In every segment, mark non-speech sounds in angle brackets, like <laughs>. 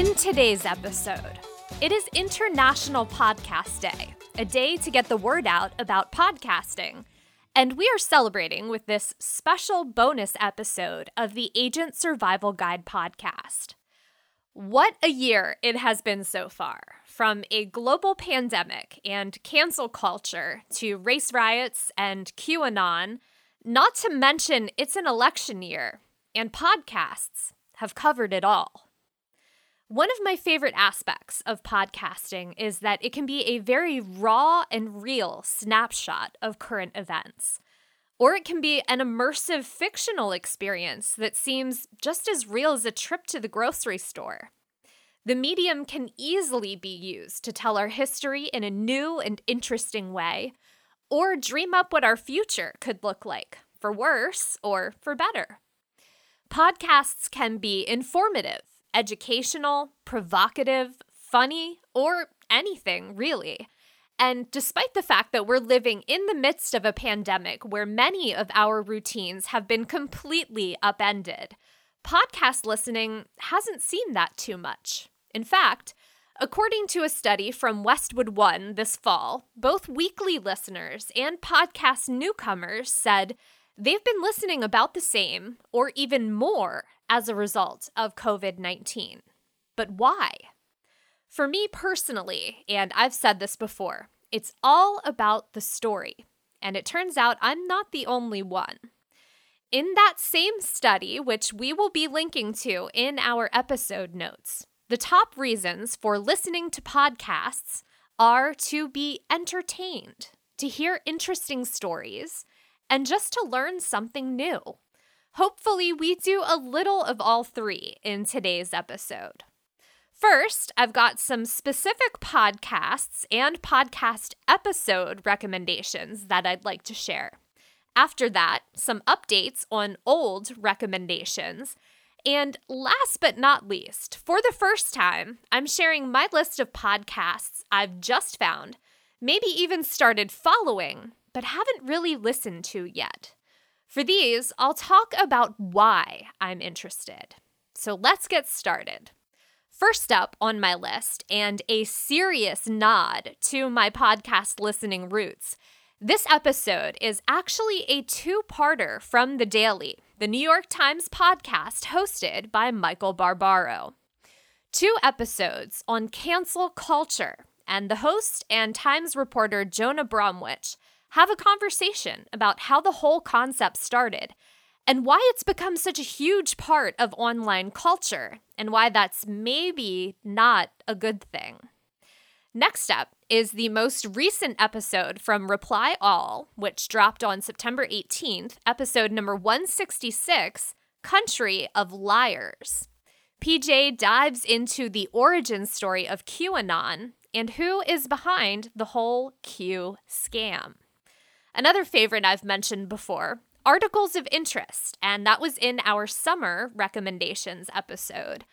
In today's episode, it is International Podcast Day, a day to get the word out about podcasting. And we are celebrating with this special bonus episode of the Agent Survival Guide podcast. What a year it has been so far. From a global pandemic and cancel culture to race riots and QAnon, not to mention it's an election year, and podcasts have covered it all. One of my favorite aspects of podcasting is that it can be a very raw and real snapshot of current events. Or it can be an immersive fictional experience that seems just as real as a trip to the grocery store. The medium can easily be used to tell our history in a new and interesting way, or dream up what our future could look like, for worse or for better. Podcasts can be informative educational, provocative, funny, or anything really. And despite the fact that we're living in the midst of a pandemic where many of our routines have been completely upended, podcast listening hasn't seen that too much. In fact, according to a study from Westwood One this fall, both weekly listeners and podcast newcomers said they've been listening about the same or even more as a result of COVID 19. But why? For me personally, and I've said this before, it's all about the story. And it turns out I'm not the only one. In that same study, which we will be linking to in our episode notes, the top reasons for listening to podcasts are to be entertained, to hear interesting stories, and just to learn something new. Hopefully, we do a little of all three in today's episode. First, I've got some specific podcasts and podcast episode recommendations that I'd like to share. After that, some updates on old recommendations. And last but not least, for the first time, I'm sharing my list of podcasts I've just found, maybe even started following, but haven't really listened to yet. For these, I'll talk about why I'm interested. So let's get started. First up on my list, and a serious nod to my podcast listening roots, this episode is actually a two parter from The Daily, the New York Times podcast hosted by Michael Barbaro. Two episodes on cancel culture, and the host and Times reporter Jonah Bromwich have a conversation about how the whole concept started and why it's become such a huge part of online culture and why that's maybe not a good thing. Next up is the most recent episode from Reply All, which dropped on September 18th, episode number 166 Country of Liars. PJ dives into the origin story of QAnon and who is behind the whole Q scam. Another favorite I've mentioned before articles of interest, and that was in our summer recommendations episode.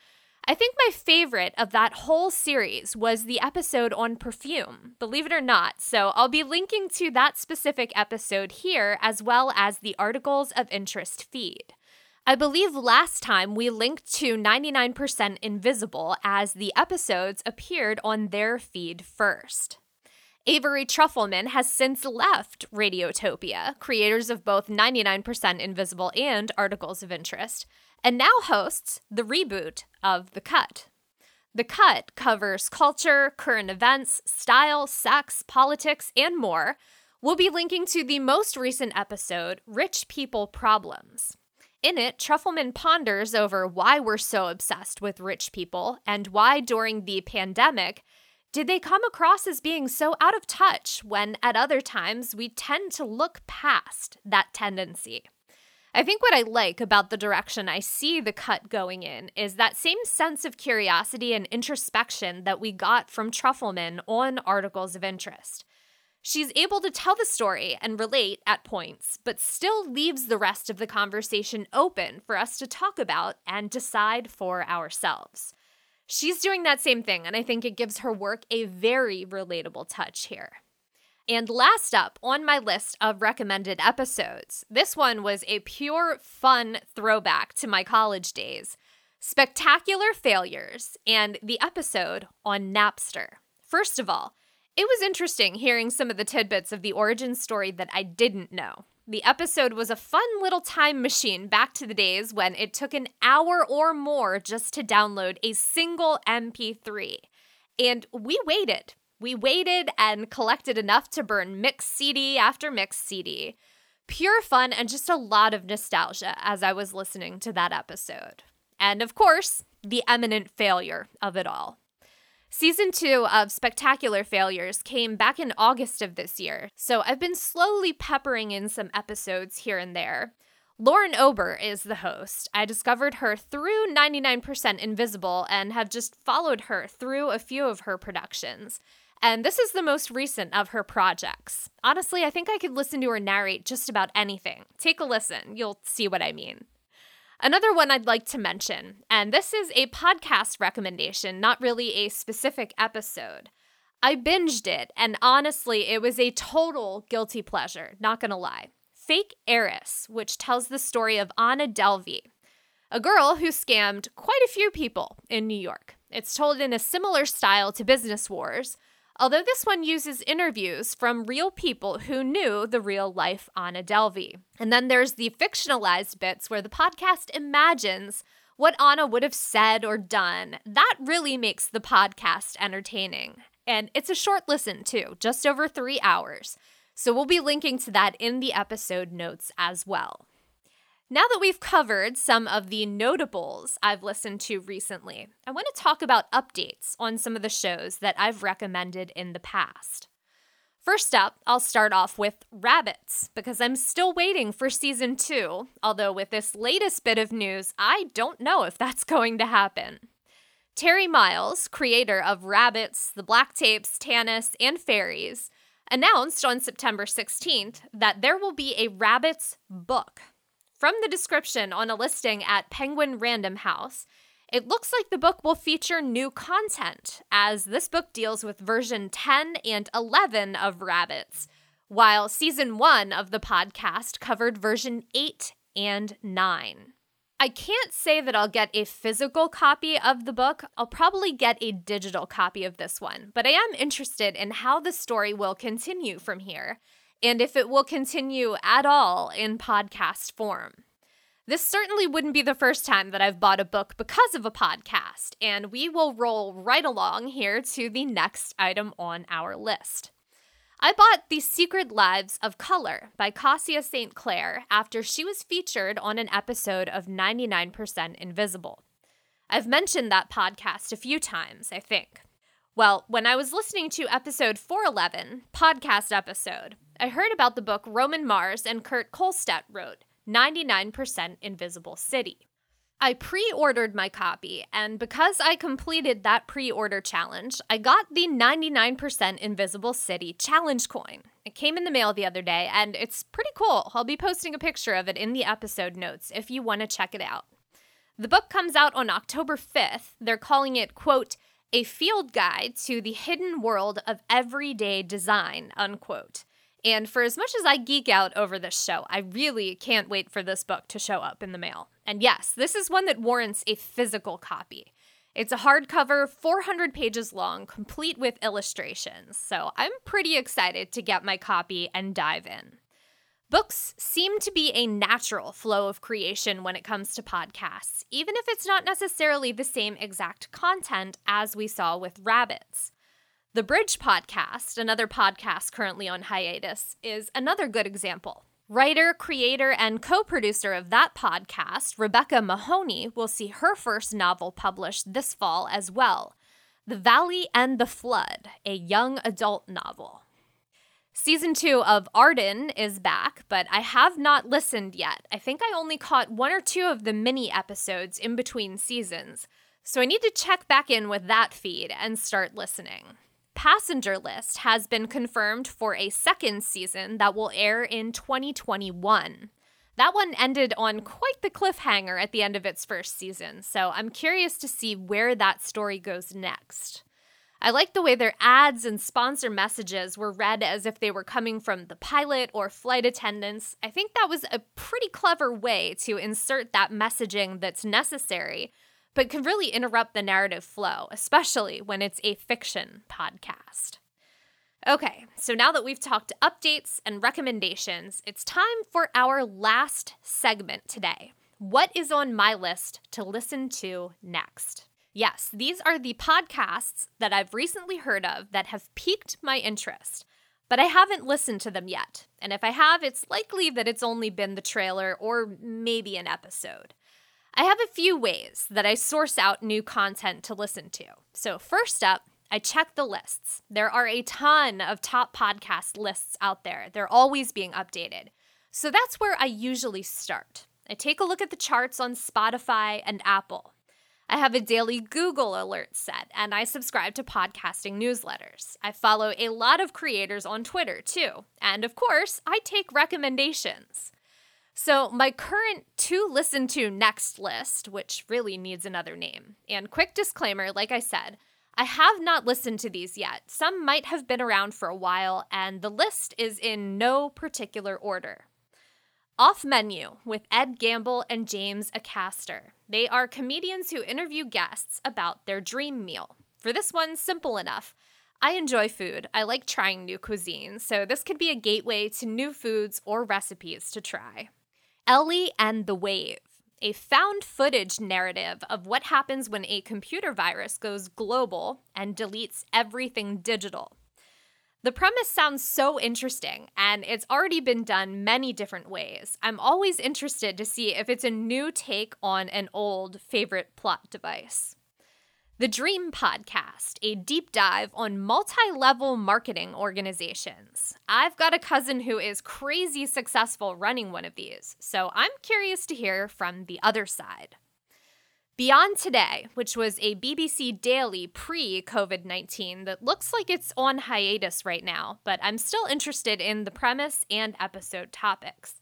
I think my favorite of that whole series was the episode on perfume, believe it or not. So I'll be linking to that specific episode here as well as the articles of interest feed. I believe last time we linked to 99% Invisible as the episodes appeared on their feed first. Avery Trufelman has since left Radiotopia, creators of both 99% Invisible and Articles of Interest, and now hosts the reboot of The Cut. The Cut covers culture, current events, style, sex, politics, and more. We'll be linking to the most recent episode, Rich People Problems. In it, Trufelman ponders over why we're so obsessed with rich people and why, during the pandemic, did they come across as being so out of touch when at other times we tend to look past that tendency? I think what I like about the direction I see the cut going in is that same sense of curiosity and introspection that we got from Trufelman on Articles of Interest. She's able to tell the story and relate at points, but still leaves the rest of the conversation open for us to talk about and decide for ourselves. She's doing that same thing, and I think it gives her work a very relatable touch here. And last up on my list of recommended episodes, this one was a pure fun throwback to my college days. spectacular failures, and the episode on Napster. First of all, it was interesting hearing some of the tidbits of the origin story that I didn't know. The episode was a fun little time machine back to the days when it took an hour or more just to download a single MP3. And we waited. We waited and collected enough to burn mix CD after mix CD. Pure fun and just a lot of nostalgia as I was listening to that episode. And of course, the eminent failure of it all. Season two of Spectacular Failures came back in August of this year, so I've been slowly peppering in some episodes here and there. Lauren Ober is the host. I discovered her through 99% Invisible and have just followed her through a few of her productions. And this is the most recent of her projects. Honestly, I think I could listen to her narrate just about anything. Take a listen, you'll see what I mean. Another one I'd like to mention, and this is a podcast recommendation, not really a specific episode. I binged it, and honestly, it was a total guilty pleasure, not gonna lie. Fake Heiress, which tells the story of Anna Delvey, a girl who scammed quite a few people in New York. It's told in a similar style to Business Wars, although this one uses interviews from real people who knew the real life Anna Delvey. And then there's the fictionalized bits where the podcast imagines what Anna would have said or done. That really makes the podcast entertaining. And it's a short listen, too, just over three hours. So we'll be linking to that in the episode notes as well. Now that we've covered some of the notables I've listened to recently, I want to talk about updates on some of the shows that I've recommended in the past. First up, I'll start off with Rabbits, because I'm still waiting for season two, although with this latest bit of news, I don't know if that's <laughs> going to happen. Terry Miles, creator of Rabbits, The Black Tapes, Tanis, and Fairies, announced on September 16th that there will be a Rabbits book from the description on a listing at Penguin Random House, it looks like the book will feature new content, as this book deals with version 10 and 11 of Rabbits, while season 1 of the podcast covered version 8 and 9. I can't say that I'll get a physical copy of the book. I'll probably get a digital copy of this one, but I am interested in how the story will continue from here and if it will continue at all in podcast form. This certainly wouldn't be the first time that I've bought a book because of a podcast, and we will roll right along here to the next item on our list. I bought The Secret Lives of Color by Kassia St. Clair after she was featured on an episode of 99% Invisible. I've mentioned that podcast a few times, I think. Well, when I was listening to episode 411, podcast episode, I heard about the book Roman Mars and Kurt Kohlstedt wrote, 99% Invisible City. I pre ordered my copy, and because I completed that pre order challenge, I got the 99% Invisible City challenge coin. It came in the mail the other day, and it's pretty cool. I'll be posting a picture of it in the episode notes if you want to check it out. The book comes out on October 5th. They're calling it, quote, a field guide to the hidden world of everyday design, unquote. And for as much as I geek out over this show, I really can't wait for this book to show up in the mail. And yes, this is one that warrants a physical copy. It's a hardcover, 400 pages long, complete with illustrations. So I'm pretty excited to get my copy and dive in. Books seem to be a natural flow of creation when it comes to podcasts, even if it's not necessarily the same exact content as we saw with rabbits. The Bridge podcast, another podcast currently on hiatus, is another good example. Writer, creator, and co producer of that podcast, Rebecca Mahoney, will see her first novel published this fall as well The Valley and the Flood, a young adult novel. Season two of Arden is back, but I have not listened yet. I think I only caught one or two of the mini episodes in between seasons, so I need to check back in with that feed and start listening passenger list has been confirmed for a second season that will air in 2021. That one ended on quite the cliffhanger at the end of its first season, so I'm curious to see where that story goes next. I like the way their ads and sponsor messages were read as if they were coming from the pilot or flight attendants. I think that was a pretty clever way to insert that messaging that's necessary but can really interrupt the narrative flow, especially when it's a fiction podcast. Okay, so now that we've talked updates and recommendations, it's time for our last segment today. What is on my list to listen to next? Yes, these are the podcasts that I've recently heard of that have piqued my interest, but I haven't listened to them yet. And if I have, it's likely that it's only been the trailer or maybe an episode. I have a few ways that I source out new content to listen to. So, first up, I check the lists. There are a ton of top podcast lists out there, they're always being updated. So, that's where I usually start. I take a look at the charts on Spotify and Apple. I have a daily Google alert set, and I subscribe to podcasting newsletters. I follow a lot of creators on Twitter, too. And of course, I take recommendations. So, my current to listen to next list, which really needs another name, and quick disclaimer like I said, I have not listened to these yet. Some might have been around for a while, and the list is in no particular order. Off Menu with Ed Gamble and James Acaster. They are comedians who interview guests about their dream meal. For this one, simple enough. I enjoy food. I like trying new cuisines, so this could be a gateway to new foods or recipes to try. Ellie and the Wave, a found footage narrative of what happens when a computer virus goes global and deletes everything digital. The premise sounds so interesting, and it's already been done many different ways. I'm always interested to see if it's a new take on an old favorite plot device. The Dream Podcast, a deep dive on multi level marketing organizations. I've got a cousin who is crazy successful running one of these, so I'm curious to hear from the other side. Beyond Today, which was a BBC daily pre COVID 19 that looks like it's on hiatus right now, but I'm still interested in the premise and episode topics.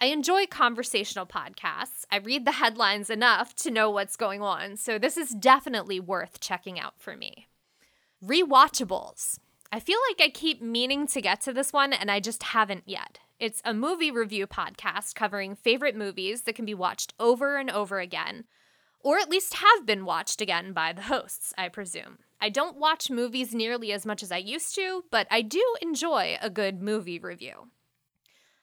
I enjoy conversational podcasts. I read the headlines enough to know what's going on, so this is definitely worth checking out for me. Rewatchables. I feel like I keep meaning to get to this one and I just haven't yet. It's a movie review podcast covering favorite movies that can be watched over and over again or at least have been watched again by the hosts, I presume. I don't watch movies nearly as much as I used to, but I do enjoy a good movie review.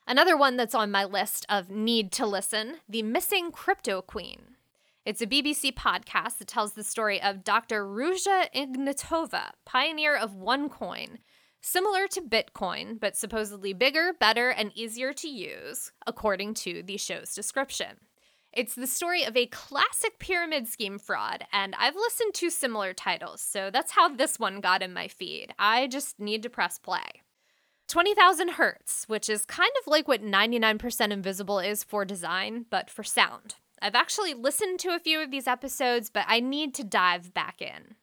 Another one that's on my list of need to listen The Missing Crypto Queen. It's a BBC podcast that tells the story of Dr. Ruja Ignatova, pioneer of OneCoin, similar to Bitcoin, but supposedly bigger, better, and easier to use, according to the show's description. It's the story of a classic pyramid scheme fraud, and I've listened to similar titles, so that's how this one got in my feed. I just need to press play. 20,000 Hertz, which is kind of like what 99% Invisible is for design, but for sound. I've actually listened to a few of these episodes, but I need to dive back in.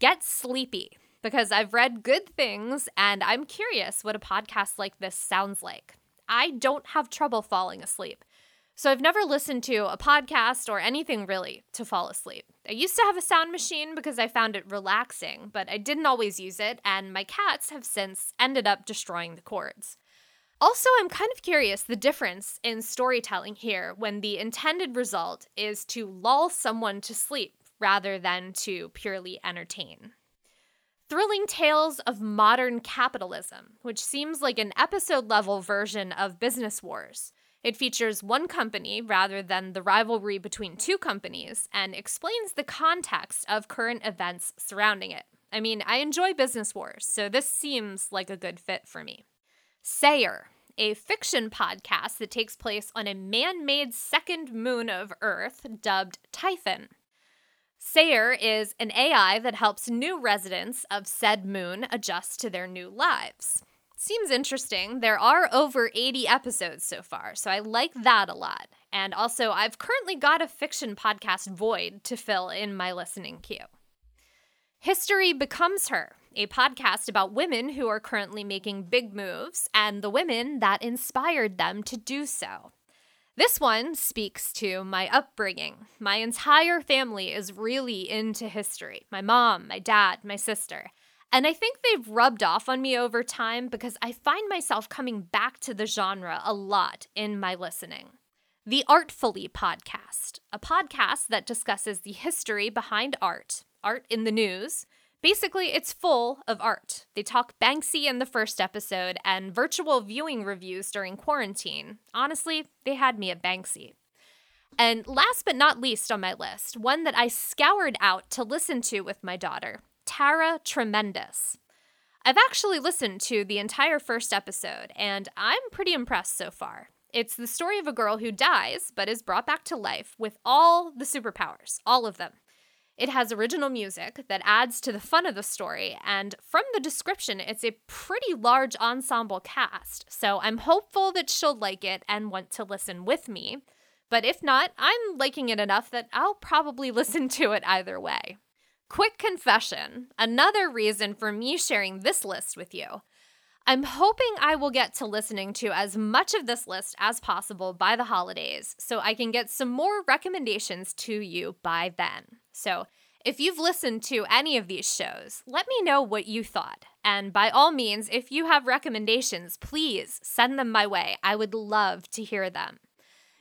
Get Sleepy, because I've read good things and I'm curious what a podcast like this sounds like. I don't have trouble falling asleep. So I've never listened to a podcast or anything really to fall asleep. I used to have a sound machine because I found it relaxing, but I didn't always use it, and my cats have since ended up destroying the cords. Also, I'm kind of curious the difference in storytelling here when the intended result is to lull someone to sleep rather than to purely entertain. Thrilling Tales of Modern Capitalism, which seems like an episode level version of Business Wars. It features one company rather than the rivalry between two companies and explains the context of current events surrounding it. I mean, I enjoy business wars, so this seems like a good fit for me. Sayer, a fiction podcast that takes place on a man made second moon of Earth dubbed Typhon. Sayer is an AI that helps new residents of said moon adjust to their new lives. Seems interesting. There are over 80 episodes so far, so I like that a lot. And also, I've currently got a fiction podcast void to fill in my listening queue. History Becomes Her, a podcast about women who are currently making big moves and the women that inspired them to do so. This one speaks to my upbringing. My entire family is really into history my mom, my dad, my sister. And I think they've rubbed off on me over time because I find myself coming back to the genre a lot in my listening. the Artfully podcast, a podcast that discusses the history behind art, art in the news. Basically, it's full of art. They talk Banksy in the first episode and virtual viewing reviews during quarantine. Honestly, they had me at Banksy. And last but not least on my list, one that I scoured out to listen to with my daughter, Tara Tremendous. I've actually listened to the entire first episode, and I'm pretty impressed so far. It's the story of a girl who dies but is brought back to life with all the superpowers, all of them. It has original music that adds to the fun of the story, and from the description, it's a pretty large ensemble cast, so I'm hopeful that she'll like it and want to listen with me. But if not, I'm liking it enough that I'll probably <laughs> listen to it either way. Quick confession another reason for me sharing this list with you I'm hoping I will get to listening to as much of this list as possible by the holidays so I can get some more recommendations to you by then. So, if you've listened to any of these shows, let me know what you thought. And by all means, if you have recommendations, please send them my way. I would love to hear them.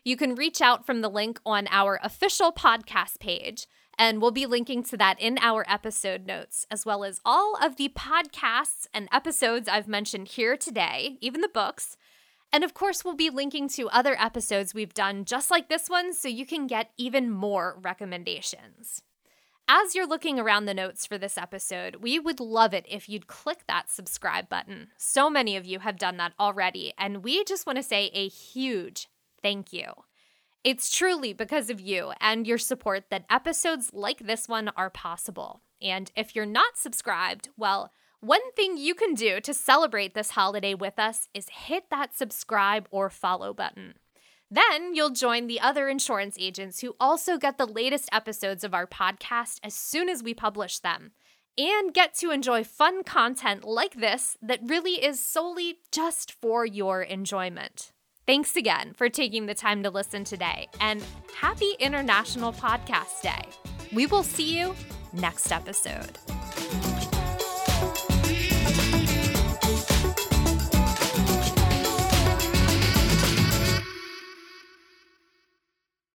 You can reach out from the link on our official podcast page and we'll be linking to that in our episode notes, as well as all of the podcasts and episodes I've mentioned here today, even the books. And of course, we'll be linking to other episodes we've done just like this one so you can get even more recommendations. As you're looking around the notes for this episode, we would love it if you'd click that subscribe button. So many of you have done that already, and we just want to say a huge thank you. It's truly because of you and your support that episodes like this one are possible. And if you're not subscribed, well, one thing you can do to celebrate this holiday with us is hit that subscribe or follow button. Then you'll join the other insurance agents who also get the latest episodes of our podcast as soon as we publish them and get to enjoy fun content like this that really is solely just for your enjoyment. Thanks again for taking the time to listen today, and happy International Podcast Day. We will see you next episode.